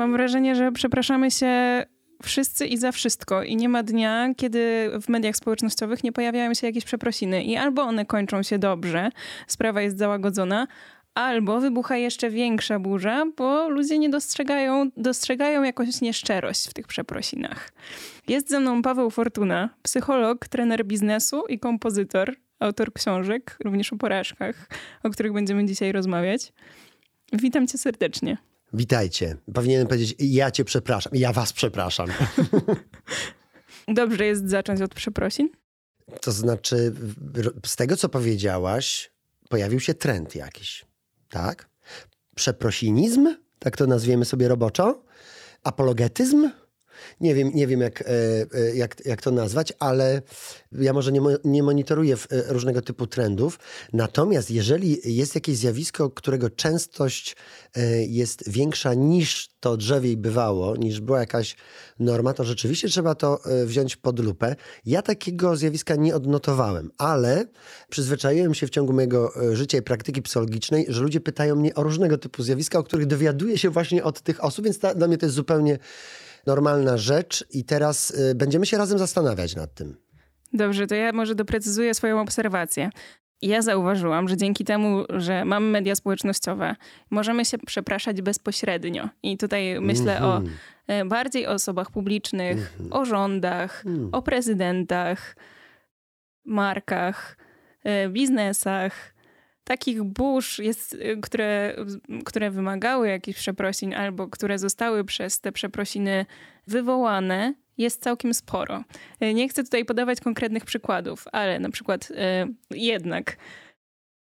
Mam wrażenie, że przepraszamy się wszyscy i za wszystko. I nie ma dnia, kiedy w mediach społecznościowych nie pojawiają się jakieś przeprosiny. I albo one kończą się dobrze, sprawa jest załagodzona, albo wybucha jeszcze większa burza, bo ludzie nie dostrzegają, dostrzegają jakąś nieszczerość w tych przeprosinach. Jest ze mną Paweł Fortuna, psycholog, trener biznesu i kompozytor, autor książek, również o porażkach, o których będziemy dzisiaj rozmawiać. Witam cię serdecznie. Witajcie. Powinienem powiedzieć, ja cię przepraszam. Ja was przepraszam. Dobrze jest zacząć od przeprosin? To znaczy, z tego co powiedziałaś, pojawił się trend jakiś, tak? Przeprosinizm, tak to nazwiemy sobie roboczo. Apologetyzm, nie wiem, nie wiem jak, e, e, jak, jak to nazwać, ale ja może nie, nie monitoruję e, różnego typu trendów. Natomiast jeżeli jest jakieś zjawisko, którego częstość jest większa niż to drzewiej bywało, niż była jakaś norma, to rzeczywiście trzeba to wziąć pod lupę. Ja takiego zjawiska nie odnotowałem, ale przyzwyczaiłem się w ciągu mojego życia i praktyki psychologicznej, że ludzie pytają mnie o różnego typu zjawiska, o których dowiaduję się właśnie od tych osób, więc dla mnie to jest zupełnie normalna rzecz i teraz y, będziemy się razem zastanawiać nad tym. Dobrze, to ja może doprecyzuję swoją obserwację. Ja zauważyłam, że dzięki temu, że mamy media społecznościowe, możemy się przepraszać bezpośrednio. I tutaj myślę mm -hmm. o mhm. e, bardziej osobach publicznych, mm -hmm. o rządach, mm. o prezydentach, markach, e, biznesach takich burz, jest, y, które, które wymagały jakichś przeprosin albo które zostały przez te przeprosiny wywołane, jest całkiem sporo. Y, nie chcę tutaj podawać konkretnych przykładów, ale na przykład y, jednak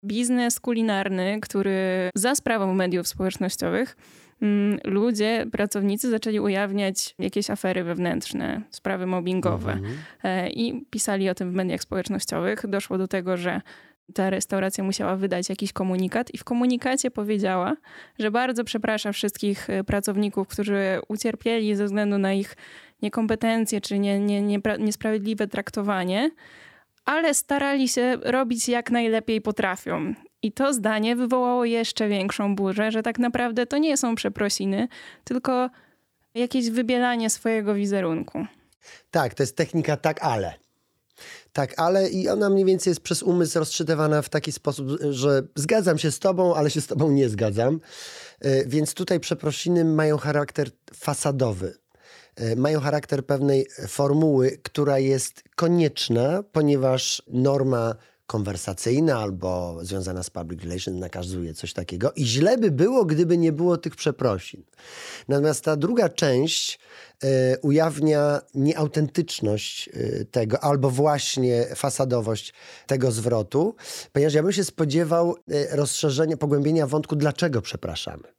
biznes kulinarny, który za sprawą mediów społecznościowych mm, ludzie, pracownicy zaczęli ujawniać jakieś afery wewnętrzne, sprawy mobbingowe mhm. i pisali o tym w mediach społecznościowych. Doszło do tego, że ta restauracja musiała wydać jakiś komunikat i w komunikacie powiedziała, że bardzo przeprasza wszystkich y, pracowników, którzy ucierpieli ze względu na ich niekompetencje czy nie, nie, nie, niesprawiedliwe traktowanie, ale starali się robić jak najlepiej potrafią. I to zdanie wywołało jeszcze większą burzę, że tak naprawdę to nie są przeprosiny, tylko jakieś wybielanie swojego wizerunku. Tak, to jest technika tak, ale. Tak, ale i ona mniej więcej jest przez umysł rozczytywana w taki sposób, że zgadzam się z tobą, ale się z tobą nie zgadzam. E, więc tutaj przeprosiny mają charakter fasadowy. E, mają charakter pewnej formuły, która jest konieczna, ponieważ norma konwersacyjna albo związana z public relations nakazuje coś takiego. I źle by było, gdyby nie było tych przeprosin. Natomiast ta druga część e, ujawnia nieautentyczność e, tego, albo właśnie fasadowość tego zwrotu, ponieważ ja bym się spodziewał e, rozszerzenia, pogłębienia wątku, dlaczego przepraszamy.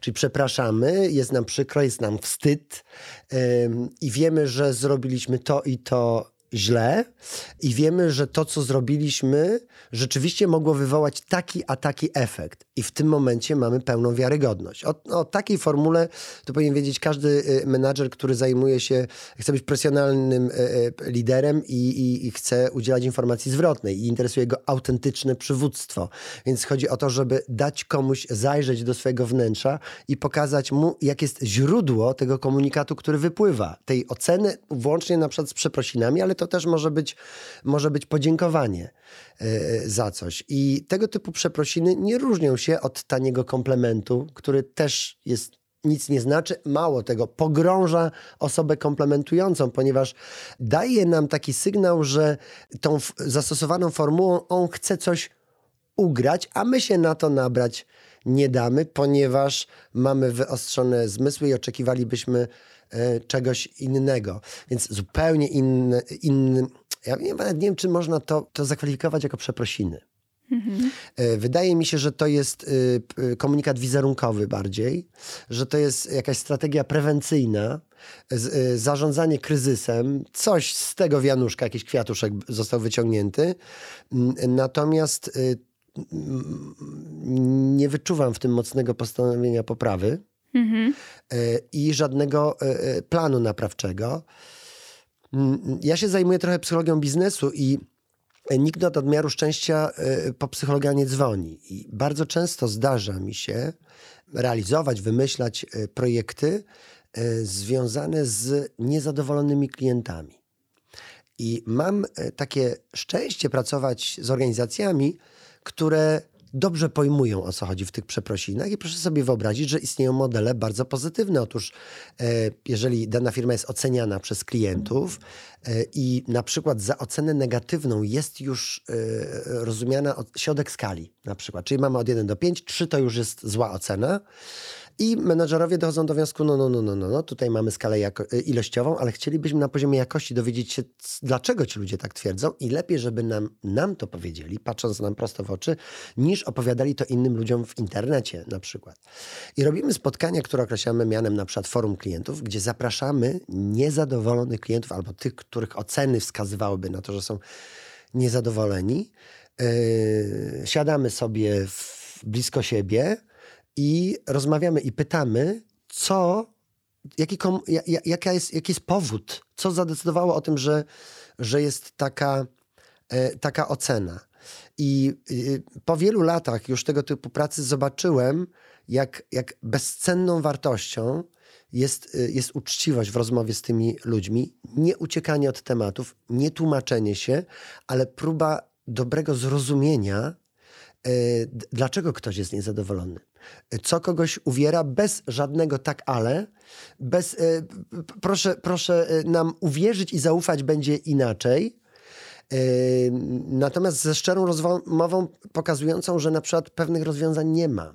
Czyli przepraszamy, jest nam przykro, jest nam wstyd yy, i wiemy, że zrobiliśmy to i to źle i wiemy, że to, co zrobiliśmy, rzeczywiście mogło wywołać taki a taki efekt. I w tym momencie mamy pełną wiarygodność. O, o takiej formule to powinien wiedzieć każdy y, menadżer, który zajmuje się, chce być profesjonalnym y, y, liderem i, i, i chce udzielać informacji zwrotnej i interesuje go autentyczne przywództwo. Więc chodzi o to, żeby dać komuś zajrzeć do swojego wnętrza i pokazać mu, jak jest źródło tego komunikatu, który wypływa. Tej oceny, włącznie na przykład z przeprosinami, ale to też może być, może być podziękowanie e, za coś. I tego typu przeprosiny nie różnią się od taniego komplementu, który też jest nic nie znaczy. Mało tego, pogrąża osobę komplementującą, ponieważ daje nam taki sygnał, że tą zastosowaną formułą on chce coś ugrać, a my się na to nabrać nie damy, ponieważ mamy wyostrzone zmysły i oczekiwalibyśmy E, czegoś innego. Więc zupełnie inny, inny ja nie, nie wiem, czy można to, to zakwalifikować jako przeprosiny. Mhm. Wydaje mi się, że to jest y, komunikat wizerunkowy bardziej, że to jest jakaś strategia prewencyjna, zarządzanie kryzysem, coś z tego wianuszka, jakiś kwiatuszek został wyciągnięty. Natomiast nie wyczuwam w tym mocnego postanowienia poprawy mhm. i żadnego planu naprawczego. Mm, ja się zajmuję trochę psychologią biznesu i nikt do nadmiaru szczęścia e, po psychologa nie dzwoni. I bardzo często zdarza mi się realizować, wymyślać e, projekty e, związane z niezadowolonymi klientami. I mam takie szczęście pracować z organizacjami, które dobrze pojmują, o co chodzi w tych przeprosinach. I proszę sobie wyobrazić, że istnieją modele bardzo pozytywne. Otóż e, jeżeli dana firma jest oceniana przez klientów e, i na przykład za ocenę negatywną jest już e, rozumiana środek skali na przykład, czyli mamy od 1 do 5, 3 to już jest zła ocena, i menadżerowie dochodzą do wniosku, no, no, no, no, no, no tutaj mamy skalę y, ilościową, ale chcielibyśmy na poziomie jakości dowiedzieć się, dlaczego ci ludzie tak twierdzą i lepiej, żeby nam, nam to powiedzieli, patrząc nam prosto w oczy, niż opowiadali to innym ludziom w internecie na przykład. I robimy spotkania, które określamy mianem na przykład forum klientów, gdzie zapraszamy niezadowolonych klientów albo tych, których oceny wskazywałyby na to, że są niezadowoleni. Yy, siadamy sobie blisko siebie, i rozmawiamy i pytamy, co, jaki, kom, jaka jest, jaki jest powód, co zadecydowało o tym, że, że jest taka, e, taka ocena. I y, po wielu latach już tego typu pracy zobaczyłem, jak, jak bezcenną wartością jest, y, jest uczciwość w rozmowie z tymi ludźmi, nie uciekanie od tematów, nie tłumaczenie się, ale próba dobrego zrozumienia, dlaczego ktoś jest niezadowolony co kogoś uwiera bez żadnego tak ale, bez y, proszę, proszę e, nam uwierzyć i zaufać będzie inaczej. Natomiast ze szczerą rozmową pokazującą, że na przykład pewnych rozwiązań nie ma.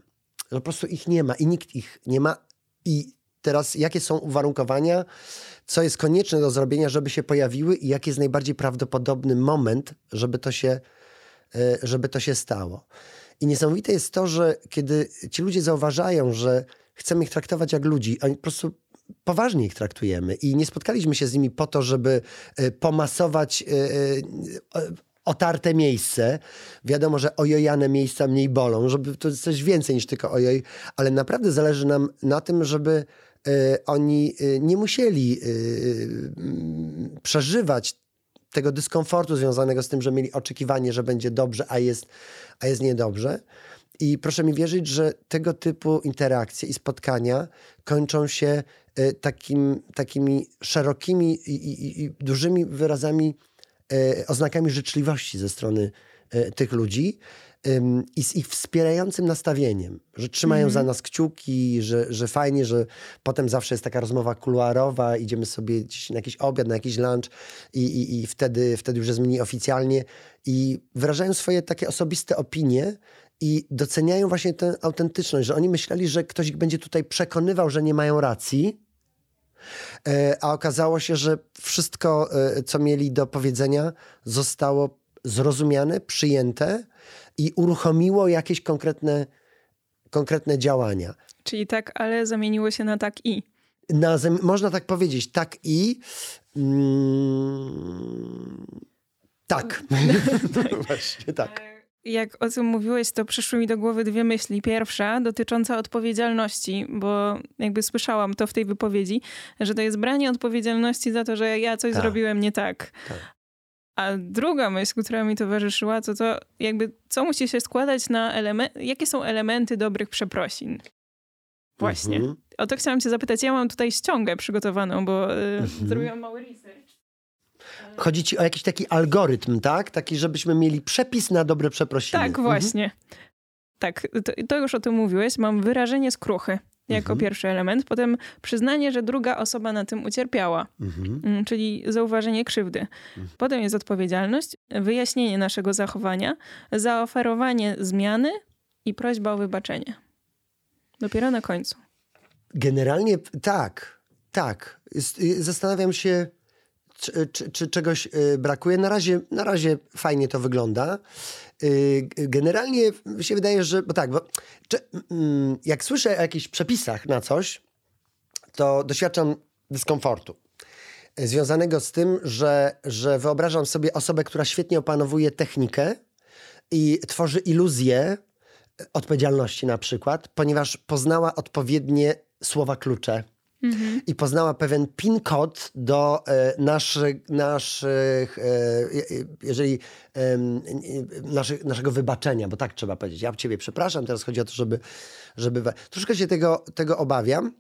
Po prostu ich nie ma i nikt ich nie ma. I teraz jakie są uwarunkowania, co jest konieczne do zrobienia, żeby się pojawiły i jaki jest najbardziej prawdopodobny moment, żeby to się, żeby to się stało. I niesamowite jest to, że kiedy ci ludzie zauważają, że chcemy ich traktować jak ludzi, a po prostu poważnie ich traktujemy i nie spotkaliśmy się z nimi po to, żeby e, pomasować e, e, otarte miejsce. Wiadomo, że ojojane miejsca mniej bolą, żeby to coś więcej niż tylko ojoj, ale naprawdę zależy nam na tym, żeby oni nie musieli przeżywać tego dyskomfortu związanego z tym, że mieli oczekiwanie, że będzie dobrze, a jest, a jest niedobrze. I proszę mi wierzyć, że tego typu interakcje i spotkania kończą się y, takim, takimi szerokimi i, i, i dużymi wyrazami, y, oznakami życzliwości ze strony tych ludzi i z ich wspierającym nastawieniem, że trzymają mm za nas kciuki, że, że fajnie, że potem zawsze jest taka rozmowa kuluarowa, idziemy sobie gdzieś na jakiś obiad, na jakiś lunch i, i, i wtedy, wtedy już jest mniej oficjalnie i wyrażają swoje takie osobiste opinie i doceniają właśnie tę autentyczność, że oni myśleli, że ktoś ich będzie tutaj przekonywał, że nie mają racji, e, a okazało się, że wszystko, e, co mieli do powiedzenia, zostało zrozumiane, przyjęte i uruchomiło jakieś konkretne, konkretne działania. Czyli tak, ale zamieniło się na tak i. Na, można tak powiedzieć, tak i. Mm, tak. tak. Właśnie tak. Jak o tym mówiłeś, to przyszły mi do głowy dwie myśli. Pierwsza dotycząca odpowiedzialności, bo jakby słyszałam to w tej wypowiedzi, że to jest branie odpowiedzialności za to, że ja coś tak. zrobiłem nie tak. tak. A druga myśl, która mi towarzyszyła, to to jakby co musi się składać na elementy, jakie są elementy dobrych przeprosin. Właśnie. Mhm. O to chciałam cię zapytać. Ja mam tutaj ściągę przygotowaną, bo y, mhm. zrobiłam mały research. Chodzi ci o jakiś taki algorytm, tak? Taki, żebyśmy mieli przepis na dobre przeprosiny. Tak, mhm. właśnie. Mhm. Tak, to, to, już o tym mówiłeś. Mam wyrażenie skruchy jako mhm. pierwszy element. Potem przyznanie, że druga osoba na tym ucierpiała, mhm. Mm, czyli zauważenie krzywdy. Mhm. Potem jest odpowiedzialność, wyjaśnienie naszego zachowania, zaoferowanie zmiany i prośba o wybaczenie. Dopiero na końcu. Generalnie tak, tak. Y, zastanawiam się, czy, czy, czy, czegoś y, brakuje. Na razie, na razie fajnie to wygląda. Y, generalnie się wydaje, że bo tak, bo, mm, jak słyszę o jakichś przepisach na coś, to doświadczam dyskomfortu. Związanego z tym, że, że wyobrażam sobie osobę, która świetnie opanowuje technikę i tworzy iluzję odpowiedzialności na przykład, ponieważ poznała odpowiednie słowa klucze. Mhm. I poznała pewien PIN kod do e, naszych, naszych e, jeżeli e, naszych, naszego wybaczenia, bo tak trzeba powiedzieć. Ja ciebie przepraszam, teraz chodzi o to, żeby. żeby... Troszkę się tego, tego obawiam.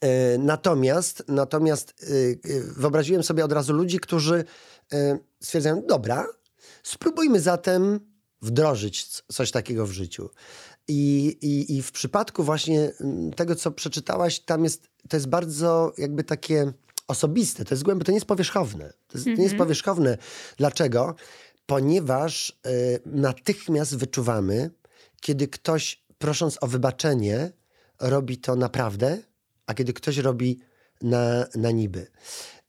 E, natomiast, natomiast wyobraziłem sobie od razu ludzi, którzy stwierdzają, dobra, spróbujmy zatem wdrożyć coś takiego w życiu. I, i, I w przypadku właśnie mm, tego, co przeczytałaś, tam jest, to jest bardzo jakby takie osobiste, to jest głębokie, to nie jest powierzchowne. To, jest, mm -hmm. nie jest mhm. powierzchowne. Dlaczego? Ponieważ y, natychmiast wyczuwamy, kiedy ktoś prosząc o wybaczenie, robi to naprawdę, a kiedy ktoś robi na, na niby.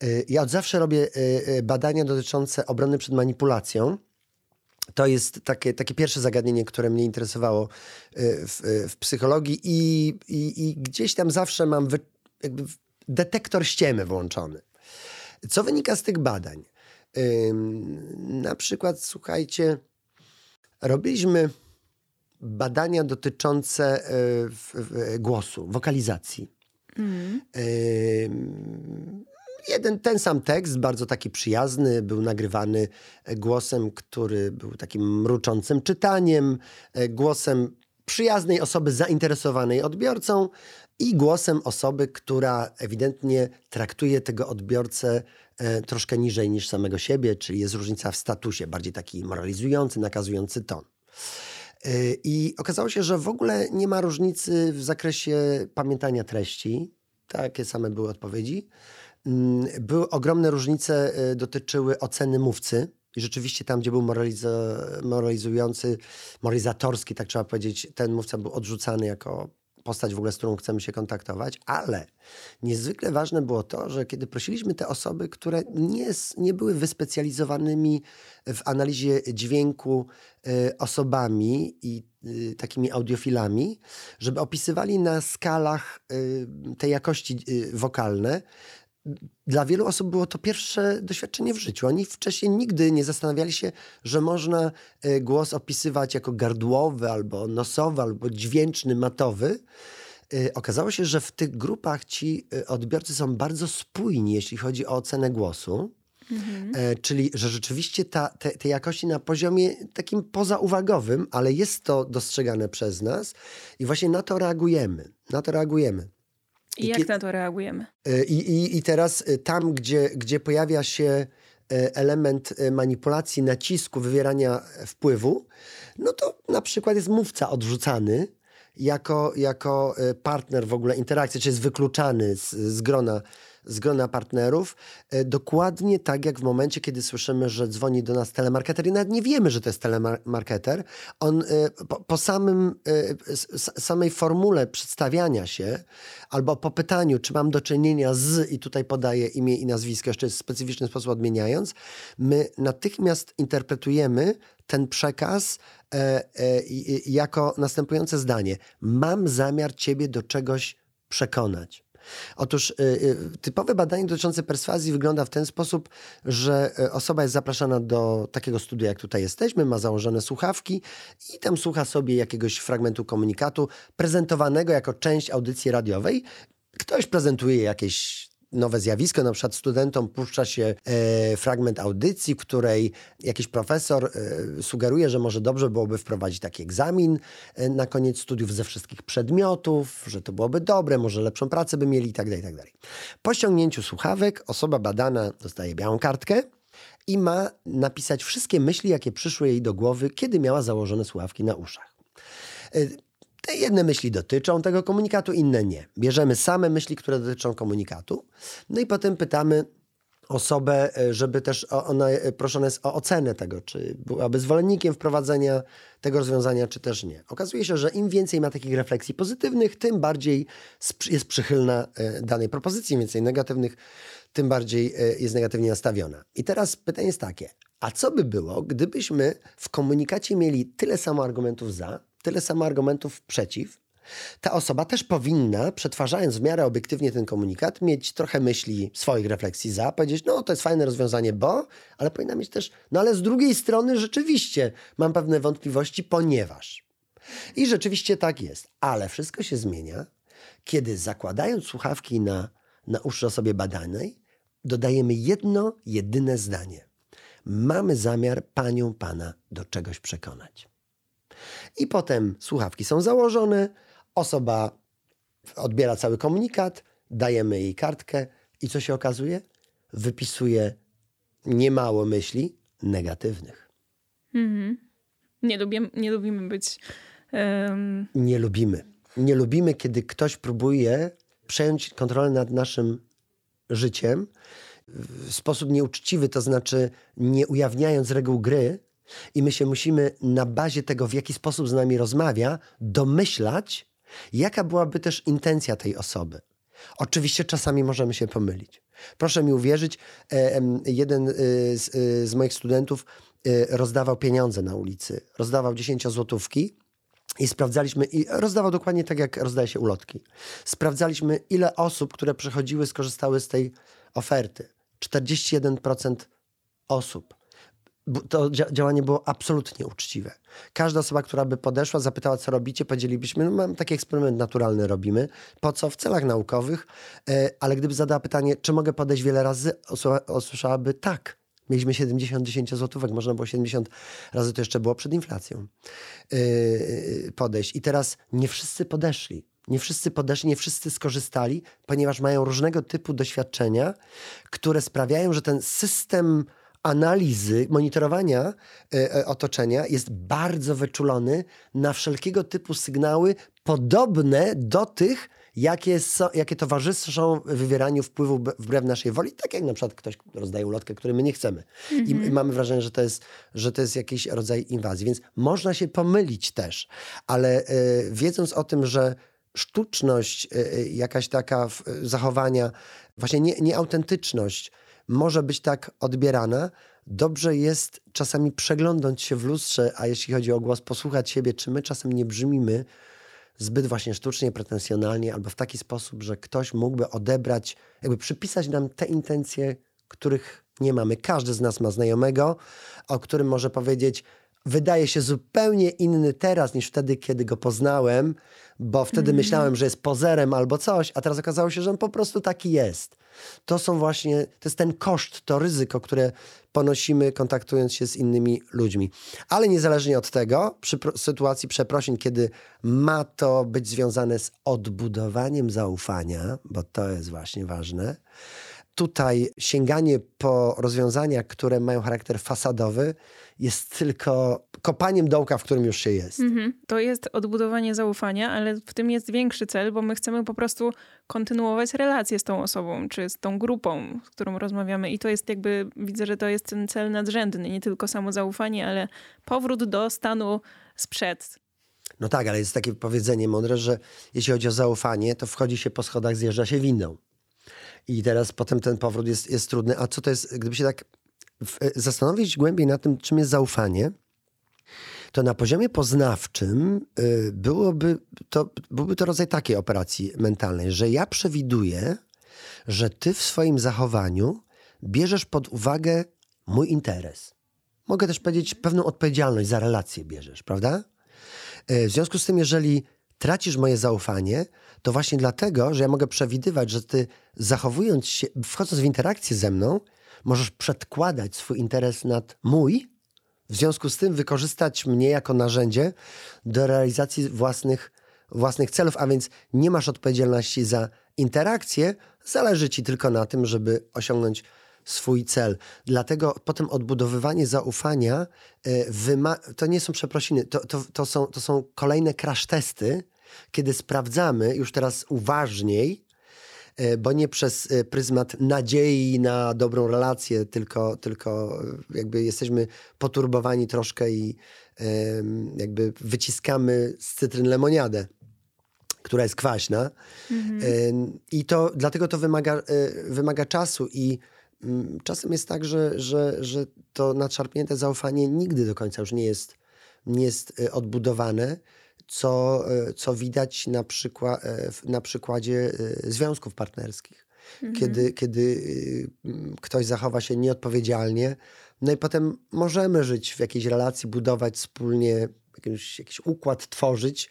Y, ja od zawsze robię y, badania dotyczące obrony przed manipulacją to jest takie, takie pierwsze zagadnienie, które mnie interesowało y, w, y, w psychologii i, i, i, gdzieś tam zawsze mam wy, jakby detektor ściemy włączony. Co wynika z tych badań? Na przykład, słuchajcie, robiliśmy badania dotyczące y, głosu, wokalizacji. Mm jeden, ten sam tekst, bardzo taki przyjazny, był nagrywany e, głosem, który był takim mruczącym czytaniem, e, głosem przyjaznej osoby zainteresowanej odbiorcą i głosem osoby, która ewidentnie traktuje tego odbiorcę e, troszkę niżej niż samego siebie, czyli jest różnica w statusie, bardziej taki moralizujący, nakazujący ton. I okazało się, że w ogóle nie ma różnicy w zakresie pamiętania treści. Takie same były odpowiedzi. Mm, były ogromne różnice, y, dotyczyły oceny mówcy. I rzeczywiście tam, gdzie był moralizujący, moralizatorski, tak trzeba powiedzieć, ten mówca był odrzucany jako postać w ogóle, z którą chcemy się kontaktować, ale niezwykle ważne było to, że kiedy prosiliśmy te osoby, które nie, nie były wyspecjalizowanymi w analizie dźwięku y, osobami i y, takimi audiofilami, żeby opisywali na skalach y, tej jakości y, wokalne, dla wielu osób było to pierwsze doświadczenie w życiu. Oni wcześniej nigdy nie zastanawiali się, że można e, głos opisywać jako gardłowy, albo nosowy, albo dźwięczny, matowy. E, okazało się, że w tych grupach ci e, odbiorcy są bardzo spójni, jeśli chodzi o ocenę głosu. Mhm. czyli, że rzeczywiście ta, te, te jakości na poziomie takim pozauwagowym, ale jest to dostrzegane przez nas i właśnie na to reagujemy. Na to reagujemy. I, jak na to reagujemy? E, I, i, I teraz e, tam, gdzie, gdzie pojawia się e, element manipulacji, nacisku, wywierania wpływu, no to na przykład jest mówca odrzucany jako, jako partner w ogóle interakcji, czy jest wykluczany z, z grona z grona partnerów, e, dokładnie tak jak w momencie, kiedy słyszymy, że dzwoni do nas telemarketer i nawet nie wiemy, że to jest telemarketer. On e, po, po samym, e, samej formule przedstawiania się albo po pytaniu, czy mam do czynienia z, i tutaj podaję imię i nazwisko, jeszcze w specyficzny sposób odmieniając, my natychmiast interpretujemy ten przekaz e, e, jako następujące zdanie: Mam zamiar ciebie do czegoś przekonać. Otóż y, y, typowe badanie dotyczące perswazji wygląda w ten sposób, że y, osoba jest zapraszana do takiego studia, jak tutaj jesteśmy, ma założone słuchawki i tam słucha sobie jakiegoś fragmentu komunikatu prezentowanego jako część audycji radiowej. Ktoś prezentuje jakieś nowe zjawisko. Na przykład studentom puszcza się e, fragment audycji, której jakiś profesor e, sugeruje, że może dobrze byłoby wprowadzić taki egzamin e, na koniec studiów ze wszystkich przedmiotów, że to byłoby dobre, może lepszą pracę by mieli itd. Tak itd. Tak po ściągnięciu słuchawek osoba badana dostaje białą kartkę i ma napisać wszystkie myśli, jakie przyszły jej do głowy, kiedy miała założone słuchawki na uszach. Te jedne myśli dotyczą tego komunikatu, inne nie. Bierzemy same myśli, które dotyczą komunikatu, no i potem pytamy osobę, e, żeby też ona e, proszona jest o ocenę tego, czy byłaby zwolennikiem wprowadzenia tego rozwiązania, czy też nie. Okazuje się, że im więcej ma takich refleksji pozytywnych, tym bardziej jest przychylna e, danej propozycji, więcej negatywnych, tym bardziej jest negatywnie nastawiona. I teraz pytanie jest takie, A co by było, gdybyśmy w komunikacie mieli tyle samo argumentów za, tyle samo argumentów przeciw? Ta osoba też powinna, przetwarzając w miarę obiektywnie ten komunikat, mieć trochę myśli, swoich refleksji za, powiedzieć, no to jest fajne rozwiązanie, bo, ale powinna mieć też, no ale z drugiej strony rzeczywiście mam pewne wątpliwości, ponieważ. I rzeczywiście tak jest, ale wszystko się zmienia, kiedy zakładając słuchawki na, na uszy osobie badanej, dodajemy jedno, jedyne zdanie. Mamy zamiar panią, pana do czegoś przekonać. I potem słuchawki są założone, osoba odbiera cały komunikat, dajemy jej kartkę i co się okazuje? Wypisuje niemało myśli negatywnych. Mhm. Nie, lubimy, nie lubimy być. Um... Nie lubimy. Nie lubimy, kiedy ktoś próbuje przejąć kontrolę nad naszym życiem w sposób nieuczciwy, to znaczy nie ujawniając reguł gry, i my się musimy na bazie tego, w jaki sposób z nami rozmawia, domyślać, jaka byłaby też intencja tej osoby. Oczywiście czasami możemy się pomylić. Proszę mi uwierzyć, jeden e, z, e, z moich studentów rozdawał pieniądze na ulicy. Rozdawał 10 złotówki i sprawdzaliśmy, i rozdawał dokładnie tak, jak rozdaje się ulotki. Sprawdzaliśmy, ile osób, które przychodziły, skorzystały z tej oferty. 41% osób. To działanie było absolutnie uczciwe. Każda osoba, która by podeszła, zapytała, co robicie, powiedzielibyśmy, no mam taki eksperyment naturalny robimy. Po co? W celach naukowych. E, ale gdyby zadała pytanie, czy mogę podejść wiele razy, usłyszałaby tak. Mieliśmy 70 10 złotówek, można było 70 razy, to jeszcze było przed inflacją yy, podejść. I teraz nie wszyscy podeszli. Nie wszyscy podeszli, nie wszyscy skorzystali, ponieważ mają różnego typu doświadczenia, które sprawiają, że ten system analizy, monitorowania e, e, otoczenia jest bardzo wyczulony na wszelkiego typu sygnały podobne do tych, jakie, so, jakie towarzyszą wywieraniu wpływu wbrew naszej woli, tak jak na przykład ktoś rozdaje ulotkę, której my nie chcemy. Mm -hmm. I, mhm. mamy wrażenie, że to, jest, że to jest jakiś rodzaj inwazji. Więc można się pomylić też, ale y, wiedząc o tym, że sztuczność, y, jakaś taka zachowania, właśnie nie, nieautentyczność może być tak odbierana, dobrze jest czasami przeglądać się w lustrze, a jeśli chodzi o głos, posłuchać siebie, czy my czasem nie brzmimy zbyt właśnie sztucznie, pretensjonalnie, albo w taki sposób, że ktoś mógłby odebrać, jakby przypisać nam te intencje, których nie mamy. Każdy z nas ma znajomego, o którym może powiedzieć, wydaje się zupełnie inny teraz niż wtedy, kiedy go poznałem, bo wtedy mm. myślałem, że jest pozerem albo coś, a teraz okazało się, że on po prostu taki jest. To są właśnie, to jest ten koszt, to ryzyko, które ponosimy kontaktując się z innymi ludźmi. Ale niezależnie od tego, przy sytuacji przeprosin, kiedy ma to być związane z odbudowaniem zaufania, bo to jest właśnie ważne, tutaj sięganie po rozwiązania, które mają charakter fasadowy, jest tylko kopaniem dołka, w którym już się jest. Mhm. To jest odbudowanie zaufania, ale w tym jest większy cel, bo my chcemy po prostu kontynuować relacje z tą osobą, czy z tą grupą, z którą rozmawiamy. I to jest jakby, widzę, że to jest ten cel nadrzędny, nie tylko samo zaufanie, ale powrót do stanu sprzed. No tak, ale jest takie powiedzenie mądre, że jeśli chodzi o zaufanie, to wchodzi się po schodach, zjeżdża się windą. I teraz potem ten powrót jest, jest trudny. A co to jest, gdyby się tak zastanowić głębiej na tym, czym jest zaufanie, to na poziomie poznawczym y, byłoby to, byłby to rodzaj takiej operacji mentalnej, że ja przewiduję, że ty w swoim zachowaniu bierzesz pod uwagę mój interes. Mogę też powiedzieć, pewną odpowiedzialność za relację bierzesz, prawda? Y, w związku z tym, jeżeli tracisz moje zaufanie, to właśnie dlatego, że ja mogę przewidywać, że ty zachowując się, wchodząc w interakcję ze mną, możesz przedkładać swój interes nad mój, w związku z tym wykorzystać mnie jako narzędzie do realizacji własnych, własnych celów, a więc nie masz odpowiedzialności za interakcję, zależy ci tylko na tym, żeby osiągnąć swój cel. Dlatego potem odbudowywanie zaufania e, to nie są przeprosiny, to, to, to, są, to są kolejne crash testy, kiedy sprawdzamy już teraz uważniej, E, bo nie przez e, pryzmat nadziei na dobrą relację, tylko, tylko jakby jesteśmy poturbowani troszkę i jakby wyciskamy z cytryn lemoniadę która jest kwaśna. Mhm. I to dlatego to wymaga, wymaga czasu i czasem jest tak, że, że, że to nadszarpnięte zaufanie nigdy do końca już nie jest, nie jest y, odbudowane, co, y, co widać na, przykła- e, na przykładzie y, związków partnerskich. Kiedy, kiedy y, mm, ktoś zachowa się nieodpowiedzialnie, no i potem możemy żyć w jakiejś relacji, budować wspólnie jakiś, jakiś układ, tworzyć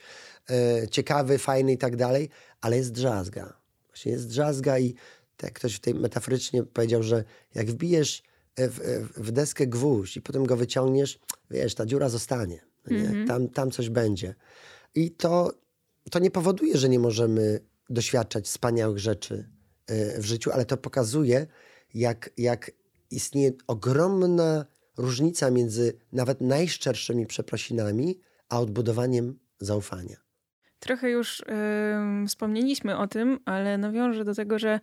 e, ciekawy, fajny i tak dalej, ale jest drzazga. Właśnie jest drzazga i tak ktoś tutaj metaforycznie powiedział, że jak wbijesz e, w, e, w deskę gwóźdź i potem go wyciągniesz, wiesz, ta dziura zostanie. no Nie? Tam, tam coś będzie. I to, to nie powoduje, że nie możemy doświadczać wspaniałych rzeczy e, w życiu, ale to pokazuje, jak, jak istnieje ogromna różnica między nawet najszczerszymi przeprosinami, a odbudowaniem zaufania. Trochę już ym, wspomnieliśmy o tym, ale nawiążę do tego, że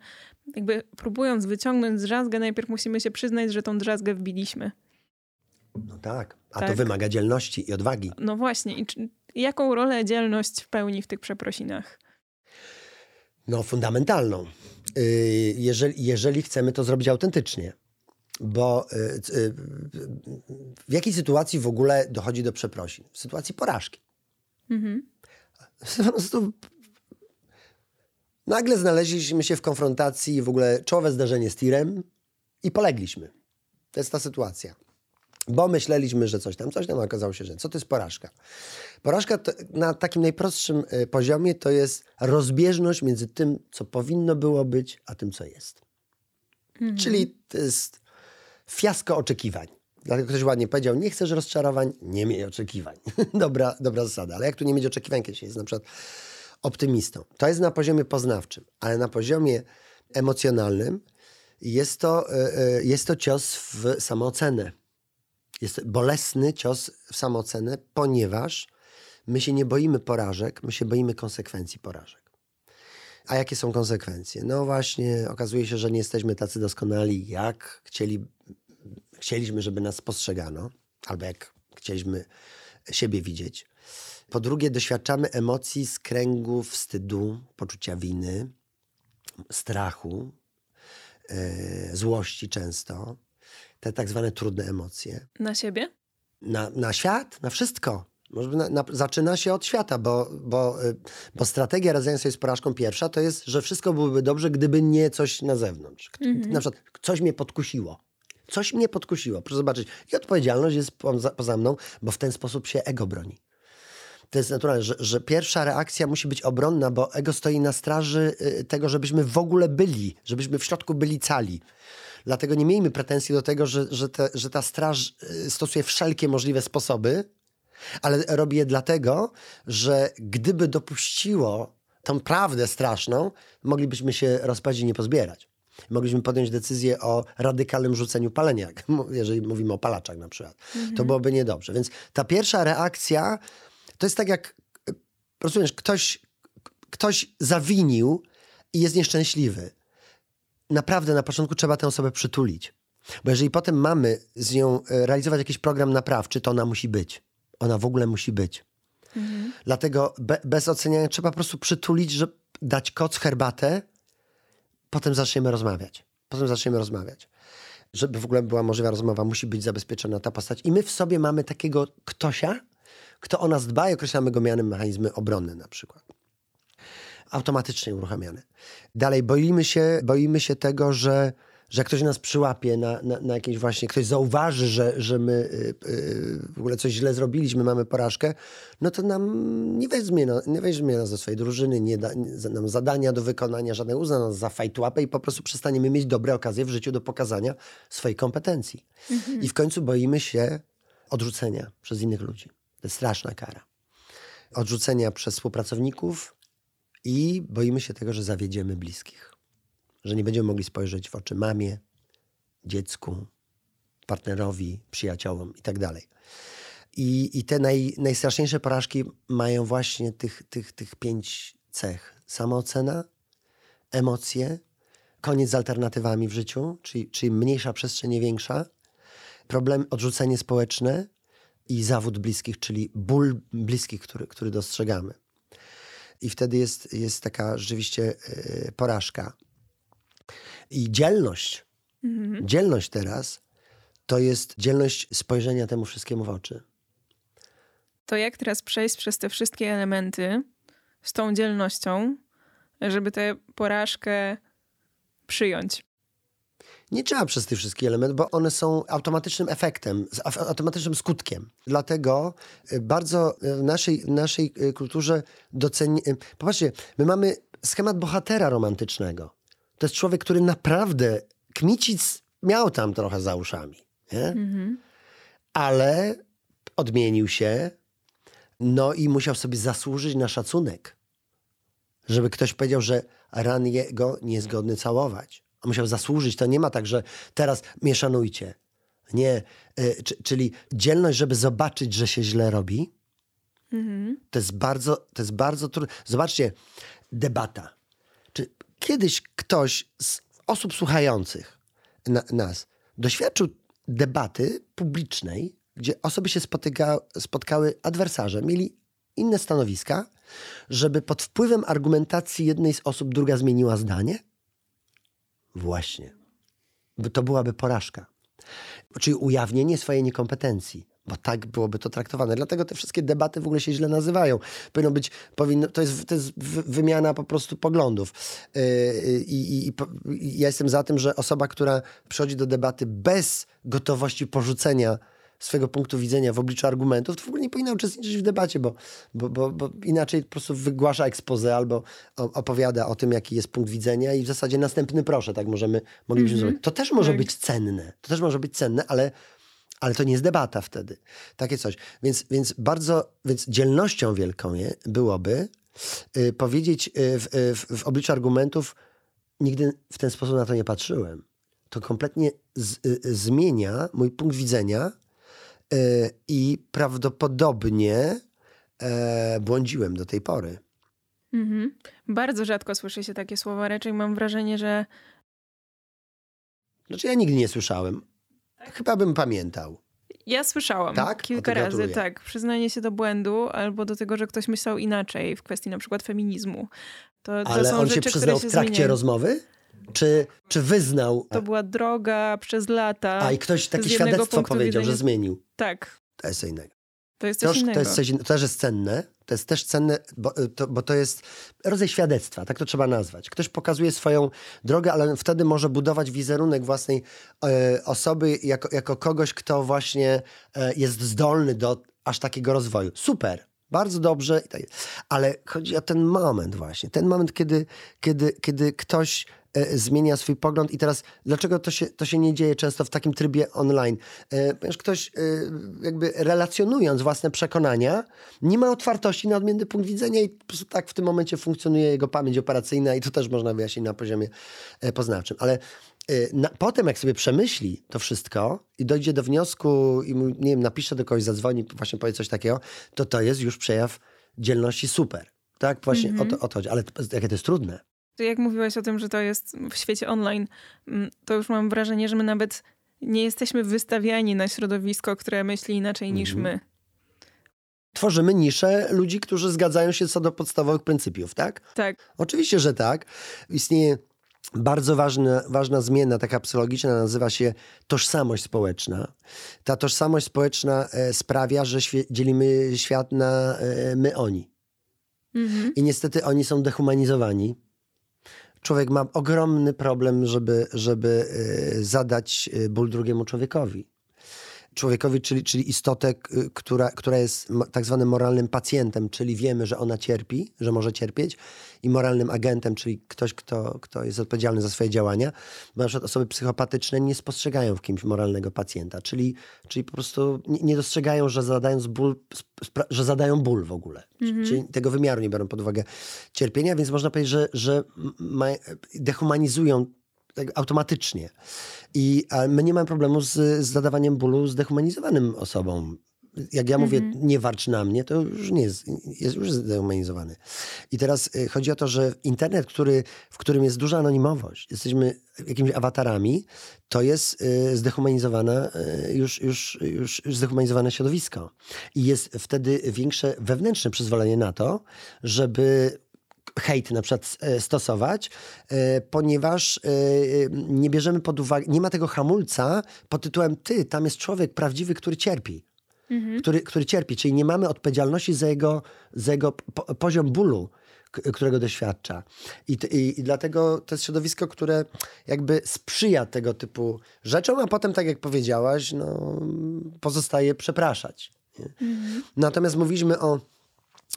jakby próbując wyciągnąć drzazgę, najpierw musimy się przyznać, że tą drzazgę wbiliśmy. No tak, a to Tak. wymaga dzielności i odwagi. No właśnie. I czy, jaką rolę dzielność pełni w tych przeprosinach? No, fundamentalną. Y, Jeżeli, jeżeli chcemy to zrobić autentycznie. Bo y, y, w jakiej sytuacji w ogóle dochodzi do przeprosin? W sytuacji porażki. Mhm. Po prostu nagle znaleźliśmy się w konfrontacji, w ogóle czołowe zdarzenie z tirem i polegliśmy. To jest ta sytuacja. Bo myśleliśmy, że coś tam, coś tam, a okazało się, że co to jest porażka? Porażka to, na takim najprostszym y, poziomie to jest rozbieżność między tym, co powinno było być, a tym, co jest. Czyli to jest fiasko oczekiwań. Dlatego ktoś ładnie powiedział, nie chcesz rozczarowań, nie miej oczekiwań. dobra, dobra zasada. Ale jak tu nie mieć oczekiwań, kiedy się jest na przykład optymistą? To jest na poziomie poznawczym, ale na poziomie emocjonalnym jest to, y, y, jest to cios w samoocenę. Jest bolesny cios w samoocenę, ponieważ my się nie boimy porażek, my się boimy konsekwencji porażek. A jakie są konsekwencje? No właśnie, okazuje się, że nie jesteśmy tacy doskonali, jak chcieli, chcieliśmy, żeby nas postrzegano, albo jak chcieliśmy siebie widzieć. Po drugie, doświadczamy emocji z kręgu wstydu, poczucia winy, strachu, e, złości często. Te tak zwane trudne emocje Na siebie? na, na świat, na wszystko. Może na, na, zaczyna się od świata, bo, bo, y, bo strategia radzenia sobie z porażką pierwsza to jest, że wszystko byłoby dobrze, gdyby nie coś na zewnątrz. K- Na przykład coś mnie podkusiło. Coś mnie podkusiło. Proszę zobaczyć. I odpowiedzialność jest poza, poza mną, bo w ten sposób się ego broni. To jest naturalne, że, że pierwsza reakcja musi być obronna, bo ego stoi na straży y, tego, żebyśmy w ogóle byli, żebyśmy w środku byli cali. Dlatego nie miejmy pretensji do tego, że, że, te, że ta straż y, stosuje wszelkie możliwe sposoby, ale robi je dlatego, że gdyby dopuściło tą prawdę straszną, moglibyśmy się rozpaść i nie pozbierać. Mogliśmy podjąć decyzję o radykalnym rzuceniu palenia, jeżeli mówimy o palaczach na przykład. To byłoby niedobrze. Więc ta pierwsza reakcja to jest tak jak, rozumiesz, ktoś, ktoś zawinił i jest nieszczęśliwy. Naprawdę na początku trzeba tę osobę przytulić. Bo jeżeli potem mamy z nią e, realizować jakiś program naprawczy, to ona musi być. Ona w ogóle musi być. Dlatego be, bez oceniania trzeba po prostu przytulić, że dać koc, herbatę, potem zaczniemy rozmawiać. Potem zaczniemy rozmawiać. Żeby w ogóle była możliwa rozmowa, musi być zabezpieczona ta postać. I my w sobie mamy takiego ktosia, kto o nas dba i określamy go mianem mechanizmy obronne na przykład automatycznie uruchamiane. Dalej, boimy się, boimy się tego, że, że ktoś nas przyłapie na, na, na jakieś właśnie, ktoś zauważy, że, że my y, y, w ogóle coś źle zrobiliśmy, mamy porażkę, no to nam nie weźmie, na- nie weźmie nas do swojej drużyny, nie da nie, nam zadania do wykonania, żadne uzna nas za fajtłapę i po prostu przestaniemy mieć dobre okazje w życiu do pokazania swojej kompetencji. I w końcu boimy się odrzucenia przez innych ludzi. To jest straszna kara. Odrzucenia przez współpracowników, i boimy się tego, że zawiedziemy bliskich. Że nie będziemy mogli spojrzeć w oczy mamie, dziecku, partnerowi, przyjaciołom i tak. I, i te naj, najstraszniejsze porażki mają właśnie tych, tych, tych pięć cech. Samoocena, emocje, koniec z alternatywami w życiu, czyli, czyli mniejsza przestrzeń, nie większa, problem, odrzucenie społeczne i zawód bliskich, czyli ból bliskich, który, który dostrzegamy. I wtedy jest, jest taka rzeczywiście e, porażka. I dzielność. Mhm. Dzielność teraz to jest dzielność spojrzenia temu wszystkiemu w oczy. To jak teraz przejść przez te wszystkie elementy z tą dzielnością, żeby tę porażkę przyjąć? Nie trzeba przez te wszystkie elementy, bo one są automatycznym efektem, automatycznym skutkiem. Dlatego y, bardzo y, w naszej, naszej y, kulturze doceni... Popatrzcie, my mamy schemat bohatera romantycznego. To jest człowiek, który naprawdę kmicic miał tam trochę za uszami. Nie? Mhm. Ale odmienił się, no i musiał sobie zasłużyć na szacunek. Żeby ktoś powiedział, że ran jego niezgodny całować. On musiał zasłużyć. To nie ma tak, że teraz mnie szanujcie. Nie. Y, czyli dzielność, żeby zobaczyć, że się źle robi, mhm. to jest bardzo, to jest bardzo trudne. Zobaczcie, debata. Kiedyś ktoś z osób słuchających na, nas doświadczył debaty publicznej, gdzie osoby się spotyka, spotkały adwersarze, mieli inne stanowiska, żeby pod wpływem argumentacji jednej z osób druga zmieniła zdanie? Właśnie. To byłaby porażka. Czyli ujawnienie swojej niekompetencji bo tak byłoby to traktowane. Dlatego te wszystkie debaty w ogóle się źle nazywają. Powinno być, powinno, to, jest, to jest wymiana po prostu poglądów. Yy, I, i, I ja jestem za tym, że osoba, która przychodzi do debaty bez gotowości porzucenia swojego punktu widzenia w obliczu argumentów, to w ogóle nie powinna uczestniczyć w debacie, bo, bo, bo, bo inaczej po prostu wygłasza expose albo opowiada o tym, jaki jest punkt widzenia i w zasadzie następny proszę, tak możemy, moglibyśmy mm -hmm. zrobić. To też może tak. być cenne, to też może być cenne, ale ale to nie jest debata wtedy. Takie coś. Więc, więc bardzo, więc dzielnością wielką je, byłoby y, powiedzieć y, w, y, w, obliczu argumentów, nigdy w ten sposób na to nie patrzyłem. To kompletnie z, y, zmienia mój punkt widzenia y, i prawdopodobnie e, błądziłem do tej pory. Mhm. Bardzo rzadko słyszy się takie słowa. Raczej mam wrażenie, że. Znaczy, ja nigdy nie słyszałem Chyba bym pamiętał. Ja słyszałam tak? kilka razy, tak. Przyznanie się do błędu albo do tego, że ktoś myślał inaczej w kwestii na przykład feminizmu. To, to Ale on rzeczy, się przyznał w trakcie zmieniają. rozmowy? Czy, czy wyznał? To była droga przez lata. A i ktoś takie świadectwo powiedział, widzenia... że zmienił. Tak. To jest co innego. To jest coś to, innego. To, jest coś, to też jest cenne. To jest też cenne, bo y, to, bo to jest rodzaj świadectwa, tak to trzeba nazwać. Ktoś pokazuje swoją drogę, ale wtedy może budować wizerunek własnej e, osoby jako, jako kogoś, kto właśnie e, jest zdolny do aż takiego rozwoju. Super, bardzo dobrze, tak ale chodzi o ten moment właśnie, ten moment, kiedy, kiedy, kiedy ktoś zmienia swój pogląd i teraz dlaczego to się, to się nie dzieje często w takim trybie online? E, ponieważ ktoś e, jakby relacjonując własne przekonania nie ma otwartości na odmienny punkt widzenia i po prostu tak w tym momencie funkcjonuje jego pamięć operacyjna i to też można wyjaśnić na poziomie poznawczym. Ale na, potem, jak sobie przemyśli to wszystko i dojdzie do wniosku i nie wiem, napisze do kogoś, zadzwoni, właśnie powie coś takiego, to to jest już przejaw dzielności super. Tak, właśnie mm -hmm. o, to, o to chodzi. Ale jakie to jest trudne jak mówiłaś o tym, że to jest w świecie online, mm, to już mam wrażenie, że my nawet nie jesteśmy wystawiani na środowisko, które myśli inaczej niż mhm. my. Tworzymy niszę ludzi, którzy zgadzają się co do podstawowych pryncypiów, tak? Tak. Oczywiście, że tak. Istnieje bardzo ważna, ważna zmiana, taka psychologiczna, nazywa się tożsamość społeczna. Ta tożsamość społeczna e, sprawia, że świe dzielimy świat na e, my-oni. Mhm. I niestety oni są dehumanizowani człowiek ma ogromny problem, żeby, żeby y, zadać y, ból drugiemu człowiekowi człowiekowi, czyli, czyli istotę, która, która jest tak zwanym moralnym pacjentem, czyli wiemy, że ona cierpi, że może cierpieć, i moralnym agentem, czyli ktoś, kto, kto jest odpowiedzialny za swoje działania, bo na przykład osoby psychopatyczne nie spostrzegają w kimś moralnego pacjenta, czyli, czyli po prostu nie, nie dostrzegają, że zadając ból, że zadają ból w ogóle. Mhm. Czyli tego wymiaru nie biorą pod uwagę cierpienia, więc można powiedzieć, że, że dehumanizują tak automatycznie. I my nie mamy problemu z, z zadawaniem bólu zdehumanizowanym osobom. Jak ja mówię, mm-hmm. nie warcz na mnie, to już nie jest, jest już zdehumanizowany. I teraz y, chodzi o to, że internet, który, w którym jest duża anonimowość, jesteśmy jakimiś awatarami, to jest y, zdehumanizowane, y, już, już, już, już zdehumanizowane środowisko. I jest wtedy większe wewnętrzne przyzwolenie na to, żeby hejt na przykład e, stosować, e, ponieważ e, nie bierzemy pod uwagę, nie ma tego hamulca pod tytułem ty, tam jest człowiek prawdziwy, który cierpi. Mhm. Który, który cierpi, czyli nie mamy odpowiedzialności za jego, za jego po, poziom bólu, którego doświadcza. I, i, I, dlatego to jest środowisko, które jakby sprzyja tego typu rzeczom, a potem, tak jak powiedziałaś, no, pozostaje przepraszać. Mhm. Natomiast mówiliśmy o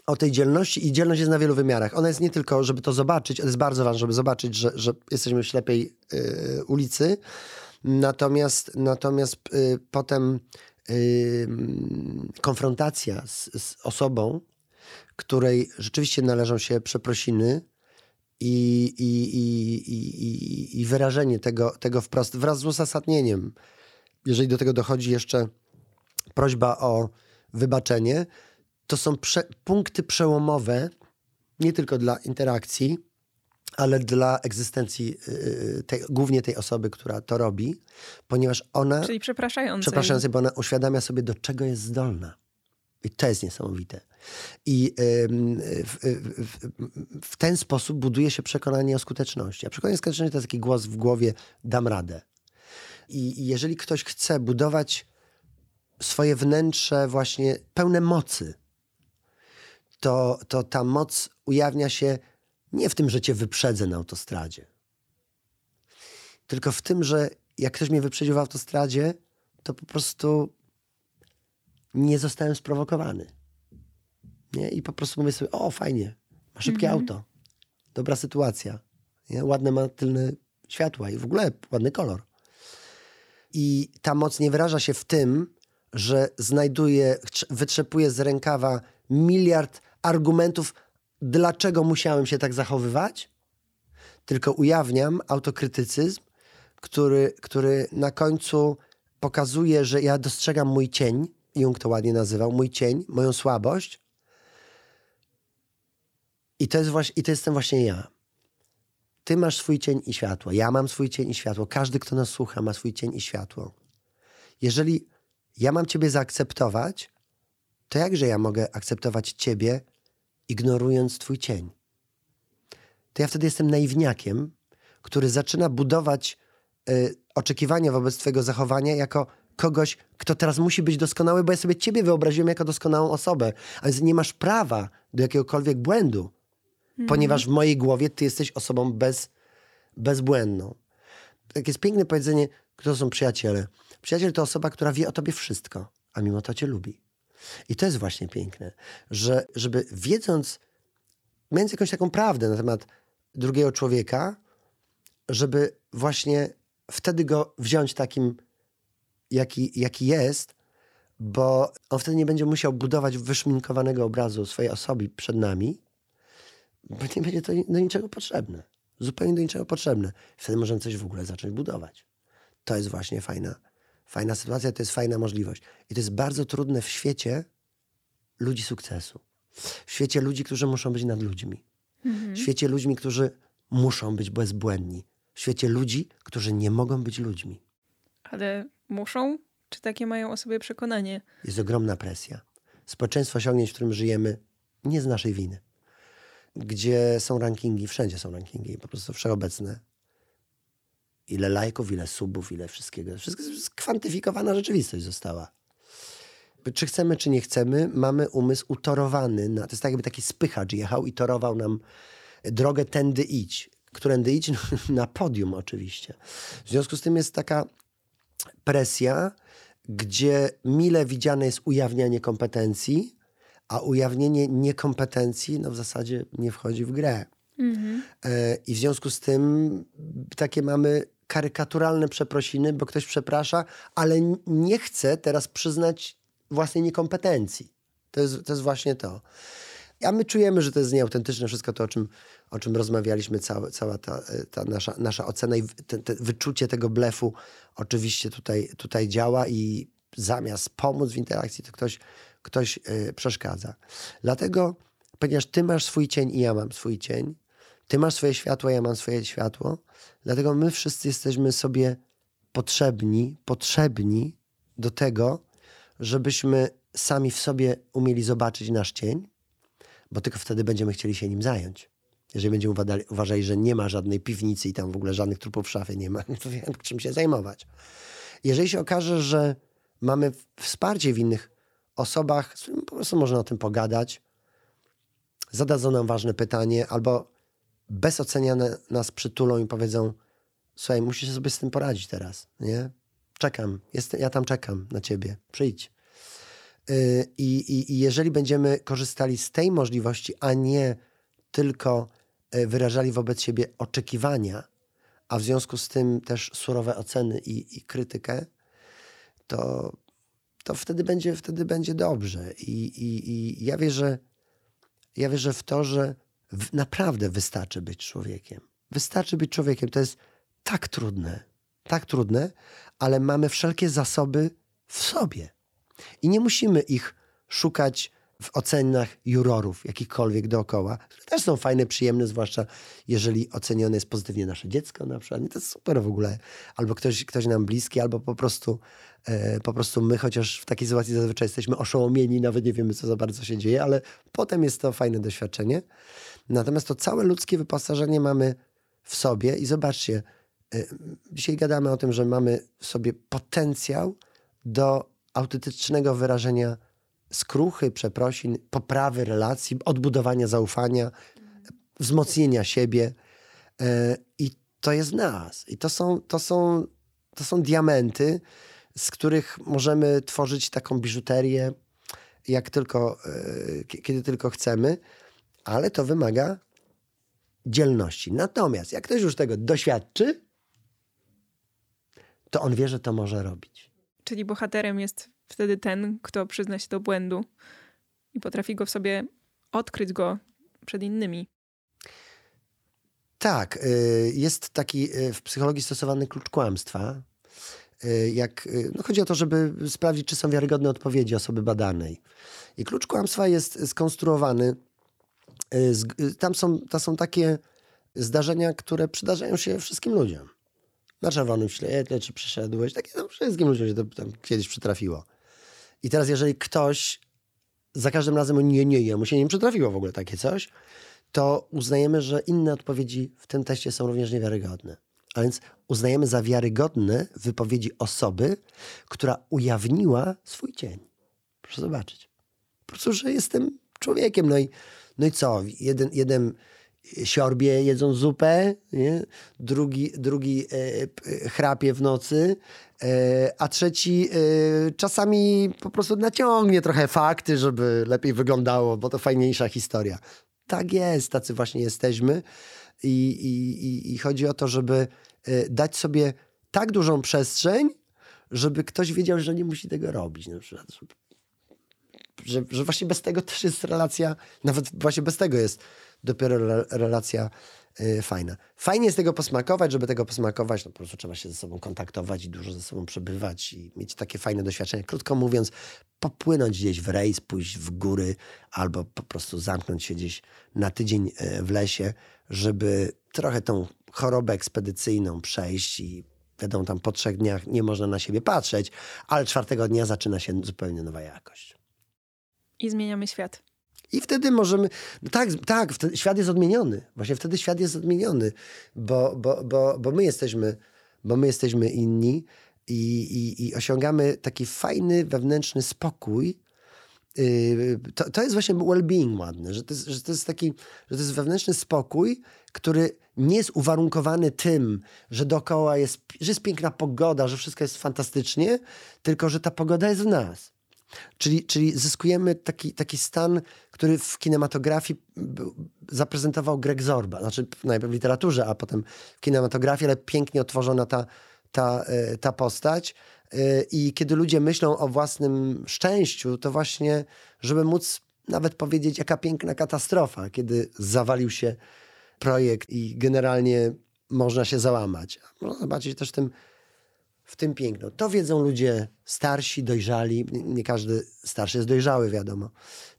o tej dzielności i dzielność jest na wielu wymiarach. Ona jest nie tylko, żeby to zobaczyć, to jest bardzo ważne, żeby zobaczyć, że, że jesteśmy w ślepej y, ulicy, natomiast, natomiast y, potem y, konfrontacja z, z, osobą, której rzeczywiście należą się przeprosiny i, i, i, i, wyrażenie tego, tego wprost wraz z uzasadnieniem. Jeżeli do tego dochodzi jeszcze prośba o wybaczenie, to są prze punkty przełomowe nie tylko dla interakcji, ale dla egzystencji yy, tej, głównie tej osoby, która to robi, ponieważ ona. Czyli przepraszającej. Przepraszającej, bo ona uświadamia sobie, do czego jest zdolna. I to jest niesamowite. I w, w, w, ten sposób buduje się przekonanie o skuteczności. A przekonanie o skuteczności to jest taki głos w głowie: dam radę. I jeżeli ktoś chce budować swoje wnętrze właśnie pełne mocy, to, to ta moc ujawnia się nie w tym, że cię wyprzedzę na autostradzie, tylko w tym, że jak ktoś mnie wyprzedził w autostradzie, to po prostu nie zostałem sprowokowany. Nie? I po prostu mówię sobie, o fajnie, ma szybkie mhm. auto, dobra sytuacja, nie? ładne ma tylne światła i w ogóle ładny kolor. I ta moc nie wyraża się w tym, że znajduje, wytrzepuje z rękawa miliard argumentów, dlaczego musiałem się tak zachowywać, tylko ujawniam autokrytycyzm, który, który na końcu pokazuje, że ja dostrzegam mój cień, Jung to ładnie nazywał, mój cień, moją słabość. I to, jest właśnie, I to jestem właśnie ja. Ty masz swój cień i światło. Ja mam swój cień i światło. Każdy, kto nas słucha, ma swój cień i światło. Jeżeli ja mam Ciebie zaakceptować, to jakże ja mogę akceptować Ciebie, ignorując Twój cień? To ja wtedy jestem naiwniakiem, który zaczyna budować y, oczekiwania wobec Twojego zachowania jako kogoś, kto teraz musi być doskonały, bo ja sobie Ciebie wyobraziłem jako doskonałą osobę, a więc nie masz prawa do jakiegokolwiek błędu, mm. ponieważ w mojej głowie Ty jesteś osobą bez, bezbłędną. Tak jest piękne powiedzenie, kto są przyjaciele. Przyjaciel to osoba, która wie o Tobie wszystko, a mimo to Cię lubi. I to jest właśnie piękne, że żeby wiedząc, mając jakąś taką prawdę na temat drugiego człowieka, żeby właśnie wtedy go wziąć takim, jaki, jaki jest, bo on wtedy nie będzie musiał budować wyszminkowanego obrazu swojej osoby przed nami, bo nie będzie to do niczego potrzebne. Zupełnie do niczego potrzebne. Wtedy możemy coś w ogóle zacząć budować. To jest właśnie fajna, fajna sytuacja, to jest fajna możliwość. I to jest bardzo trudne w świecie ludzi sukcesu. W świecie ludzi, którzy muszą być nad ludźmi. Mhm. W świecie ludźmi, którzy muszą być bezbłędni. W świecie ludzi, którzy nie mogą być ludźmi. Ale muszą? Czy takie mają o sobie przekonanie? Jest ogromna presja. Społeczeństwo osiągnięć, w którym żyjemy, nie z naszej winy. Gdzie są rankingi, wszędzie są rankingi, po prostu wszechobecne ile lajków, ile subów, ile wszystkiego. Wszystko skwantyfikowana rzeczywistość została. Czy chcemy, czy nie chcemy, mamy umysł utorowany. Na, to jest tak jakby taki spychacz jechał i torował nam drogę tędy idź. Którędy idź? na podium oczywiście. W związku z tym jest taka presja, gdzie mile widziane jest ujawnianie kompetencji, a ujawnienie niekompetencji no w zasadzie nie wchodzi w grę. Mhm. E, I w związku z tym takie mamy karykaturalne przeprosiny, bo ktoś przeprasza, ale nie chce teraz przyznać własnej niekompetencji. To jest, to jest właśnie to. A my czujemy, że to jest nieautentyczne wszystko to, o czym, o czym rozmawialiśmy, cała, cała ta, ta nasza, nasza ocena i te, te wyczucie tego blefu oczywiście tutaj, tutaj działa i zamiast pomóc w interakcji, to ktoś, ktoś yy, przeszkadza. Dlatego, ponieważ ty masz swój cień i ja mam swój cień, ty masz swoje światło, ja mam swoje światło, Dlatego my wszyscy jesteśmy sobie potrzebni, potrzebni do tego, żebyśmy sami w sobie umieli zobaczyć nasz cień, bo tylko wtedy będziemy chcieli się nim zająć. Jeżeli będziemy uważali, że nie ma żadnej piwnicy i tam w ogóle żadnych trupów w szafie nie ma, to wiem, czym się zajmować. Jeżeli się okaże, że mamy wsparcie w innych osobach, z którymi po prostu można o tym pogadać, zadadzą nam ważne pytanie albo bez oceniania nas przytulą i powiedzą słuchaj, musisz sobie z tym poradzić teraz, nie? Czekam, jestem, ja tam czekam na ciebie, przyjdź. Yy, I, i, jeżeli będziemy korzystali z tej możliwości, a nie tylko yy, wyrażali wobec siebie oczekiwania, a w związku z tym też surowe oceny i, i krytykę, to, to wtedy, będzie, wtedy będzie dobrze. I, i, I ja wierzę, ja wierzę w to, że naprawdę wystarczy być człowiekiem. Wystarczy być człowiekiem. To jest tak trudne, tak trudne, ale mamy wszelkie zasoby w sobie. I nie musimy ich szukać w ocenach jurorów, jakichkolwiek dookoła, też są fajne, przyjemne, zwłaszcza jeżeli ocenione jest pozytywnie nasze dziecko na przykład. To jest super w ogóle. Albo ktoś, ktoś nam bliski, albo po prostu, e, po prostu my, chociaż w takiej sytuacji zazwyczaj jesteśmy oszołomieni, nawet nie wiemy, co za bardzo się dzieje, ale potem jest to fajne doświadczenie. Natomiast to całe ludzkie wyposażenie mamy w sobie i zobaczcie, e, dzisiaj gadamy o tym, że mamy w sobie potencjał do autentycznego wyrażenia skruchy, przeprosin, poprawy relacji, odbudowania zaufania, wzmocnienia siebie. E, I to jest nas. I to są, to są, to są diamenty, z których możemy tworzyć taką biżuterię, jak tylko, e, kiedy tylko chcemy, ale to wymaga dzielności. Natomiast jak ktoś już tego doświadczy, to on wie, że to może robić. Czyli bohaterem jest wtedy ten, kto przyzna się do błędu i potrafi go w sobie odkryć go przed innymi. Tak, y, jest taki y, w psychologii stosowany klucz kłamstwa. Y, jak, no chodzi o to, żeby sprawdzić, czy są wiarygodne odpowiedzi osoby badanej. I klucz kłamstwa jest skonstruowany. Tam są, to są takie zdarzenia, które przydarzają się wszystkim ludziom. Na czerwonym świetle, czy przyszedłeś, takie tam wszystkim ludziom się to tam kiedyś przytrafiło. I teraz, jeżeli ktoś za każdym razem nie, nie, jemu się nie przytrafiło w ogóle takie coś, to uznajemy, że inne odpowiedzi w tym teście są również niewiarygodne. A więc uznajemy za wiarygodne wypowiedzi osoby, która ujawniła swój cień. Proszę zobaczyć. Po prostu, że jestem człowiekiem. No i, no i co? Jeden, jeden siorbie jedząc zupę, nie? drugi, drugi e, chrapie w nocy, e, a trzeci e, czasami po prostu naciągnie trochę fakty, żeby lepiej wyglądało, bo to fajniejsza historia. Tak jest, tacy właśnie jesteśmy i, i, i chodzi o to, żeby e, dać sobie tak dużą przestrzeń, żeby ktoś wiedział, że nie musi tego robić. Na przykład, żeby, że, że właśnie bez tego też jest relacja, nawet właśnie bez tego jest dopiero relacja y, fajna. Fajnie jest tego posmakować, żeby tego posmakować, no po prostu trzeba się ze sobą kontaktować i dużo ze sobą przebywać i mieć takie fajne doświadczenia. Krótko mówiąc, popłynąć gdzieś w rejs, pójść w góry albo po prostu zamknąć się gdzieś na tydzień y, w lesie, żeby trochę tą chorobę ekspedycyjną przejść i wiadomo, tam po trzech dniach nie można na siebie patrzeć, ale czwartego dnia zaczyna się zupełnie nowa jakość. I zmieniamy świat. I wtedy możemy. No tak, tak, wtedy świat jest odmieniony. Właśnie wtedy świat jest odmieniony, bo, bo, bo, bo my jesteśmy, bo my jesteśmy inni i, i, i osiągamy taki fajny wewnętrzny spokój. Yy, to, to jest właśnie well-being ładny, że to, jest, że to jest taki, że to jest wewnętrzny spokój, który nie jest uwarunkowany tym, że dookoła jest, że jest piękna pogoda, że wszystko jest fantastycznie, tylko że ta pogoda jest w nas. Czyli, czyli zyskujemy taki, taki stan, który w kinematografii zaprezentował Greg Zorba. Znaczy najpierw w literaturze, a potem w kinematografii, ale pięknie otworzona ta, ta, e, ta postać. E, I kiedy ludzie myślą o własnym szczęściu, to właśnie, żeby móc nawet powiedzieć, jaka piękna katastrofa, kiedy zawalił się projekt i generalnie można się załamać. Można zobaczyć też w tym w tym piękno. To wiedzą ludzie starsi, dojrzali. Nie każdy starszy jest dojrzały, wiadomo.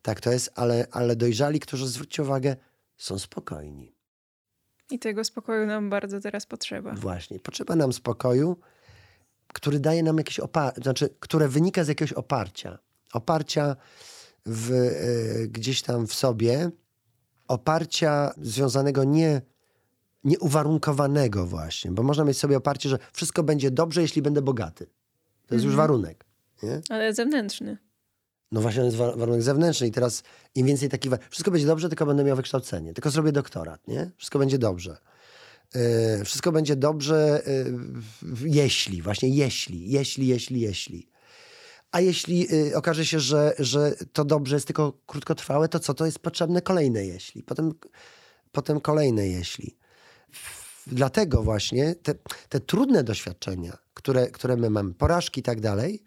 Tak to jest, ale, ale dojrzali, którzy, zwróćcie uwagę, są spokojni. I tego spokoju nam bardzo teraz potrzeba. Właśnie. Potrzeba nam spokoju, który daje nam jakieś oparcie, znaczy, które wynika z jakiegoś oparcia. Oparcia w, y, gdzieś tam w sobie, oparcia związanego nie, nieuwarunkowanego właśnie, bo można mieć sobie oparcie, że wszystko będzie dobrze, jeśli będę bogaty. To jest już warunek. Nie? Ale zewnętrzny. No właśnie, to jest wa- warunek zewnętrzny i teraz im więcej takich... Wszystko będzie dobrze, tylko będę miał wykształcenie. Tylko zrobię doktorat, nie? Wszystko będzie dobrze. Yy, wszystko będzie dobrze, yy, jeśli, właśnie jeśli, jeśli, jeśli, jeśli. A jeśli yy, okaże się, że, że to dobrze jest tylko krótkotrwałe, to co? To jest potrzebne kolejne jeśli. Potem, potem kolejne jeśli. Dlatego właśnie te, te trudne doświadczenia, które, które my mamy, porażki i tak dalej,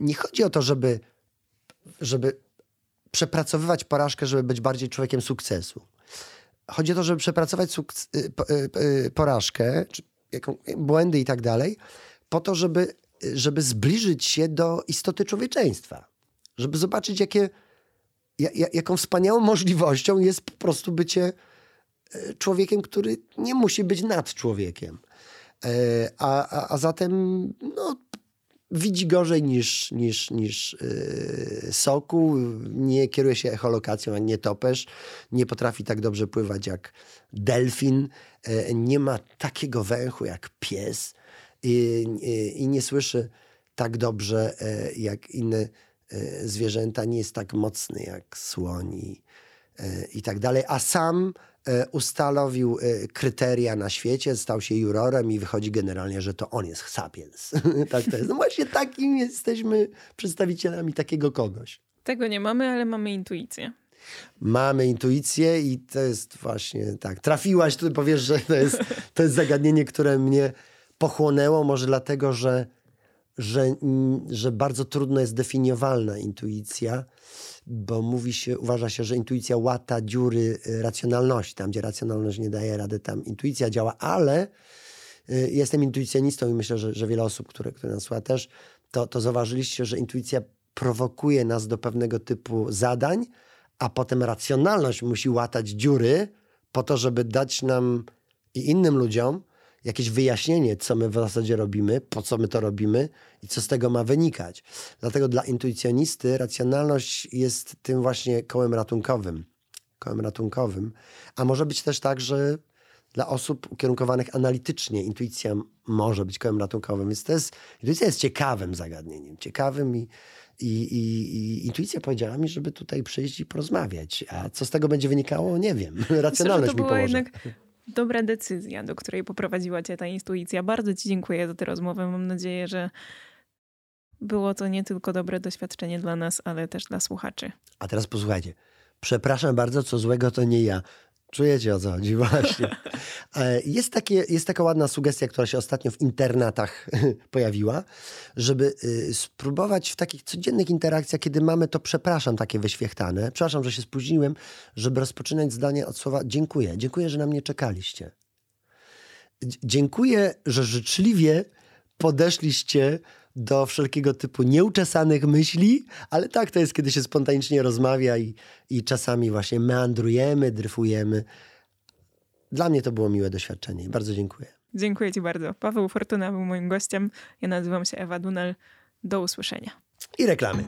nie chodzi o to, żeby, żeby przepracowywać porażkę, żeby być bardziej człowiekiem sukcesu. Chodzi o to, żeby przepracować y, y, y, porażkę, błędy i tak dalej, po to, żeby, żeby zbliżyć się do istoty człowieczeństwa. Żeby zobaczyć, jakie, ja, ja- jaką wspaniałą możliwością jest po prostu bycie człowiekiem, który nie musi być nad człowiekiem. E, A, a, a zatem no, widzi gorzej niż, niż, niż yy, soku, nie kieruje się echolokacją, nie topesz, nie potrafi tak dobrze pływać jak delfin, yy, nie ma takiego węchu jak pies. I, i, nie słyszy tak dobrze yy, jak inne zwierzęta, nie jest tak mocny jak słoń i, tak dalej, a sam e, ustanowił e, kryteria na świecie, stał się jurorem i wychodzi generalnie, że to on jest sapiens. tak to jest. No właśnie takim jesteśmy przedstawicielami takiego kogoś. Tego nie mamy, ale mamy intuicję. Mamy intuicję i to jest właśnie tak. Trafiłaś, tu powiesz, że to jest, to jest zagadnienie, które mnie pochłonęło, może dlatego, że, że, mm, że bardzo trudno jest definiowalna intuicja, bo mówi się, uważa się, że intuicja łata dziury y, racjonalności. Tam, gdzie racjonalność nie daje rady, tam intuicja działa, ale y, jestem intuicjonistą i myślę, że, że wiele osób, które, które nas słucha też, to, to zauważyliście, że intuicja prowokuje nas do pewnego typu zadań, a potem racjonalność musi łatać dziury po to, żeby dać nam i innym ludziom jakieś wyjaśnienie, co my w zasadzie robimy, po co my to robimy i co z tego ma wynikać. Dlatego dla intuicjonisty racjonalność jest tym właśnie kołem ratunkowym. Kołem ratunkowym. A może być też tak, że dla osób ukierunkowanych analitycznie intuicja może być kołem ratunkowym. Więc to jest, intuicja jest ciekawym zagadnieniem. Ciekawym i, i, i, i intuicja powiedziała mi, żeby tutaj przyjść i porozmawiać. A co z tego będzie wynikało, nie wiem. Myślę, Racjonalność to mi pomoże. jednak dobra decyzja, do której poprowadziła cię ta intuicja. Bardzo ci dziękuję za tę rozmowę. Mam nadzieję, że było to nie tylko dobre doświadczenie dla nas, ale też dla słuchaczy. A teraz posłuchajcie. Przepraszam bardzo, co złego to nie ja. Czujecie o co chodzi właśnie. E, Jest, takie, jest taka ładna sugestia, która się ostatnio w internatach pojawiła, żeby y, spróbować w takich codziennych interakcjach, kiedy mamy to przepraszam takie wyświechtane, przepraszam, że się spóźniłem, żeby rozpoczynać zdanie od słowa dziękuję. Dziękuję, że na mnie czekaliście. Dziękuję, że życzliwie podeszliście do wszelkiego typu nieuczesanych myśli, ale tak to jest, kiedy się spontanicznie rozmawia i, i czasami właśnie meandrujemy, dryfujemy. Dla mnie to było miłe doświadczenie bardzo dziękuję. Dziękuję ci bardzo. Paweł Fortuna był moim gościem. Ja nazywam się Ewa Dunel. Do usłyszenia. I reklamy.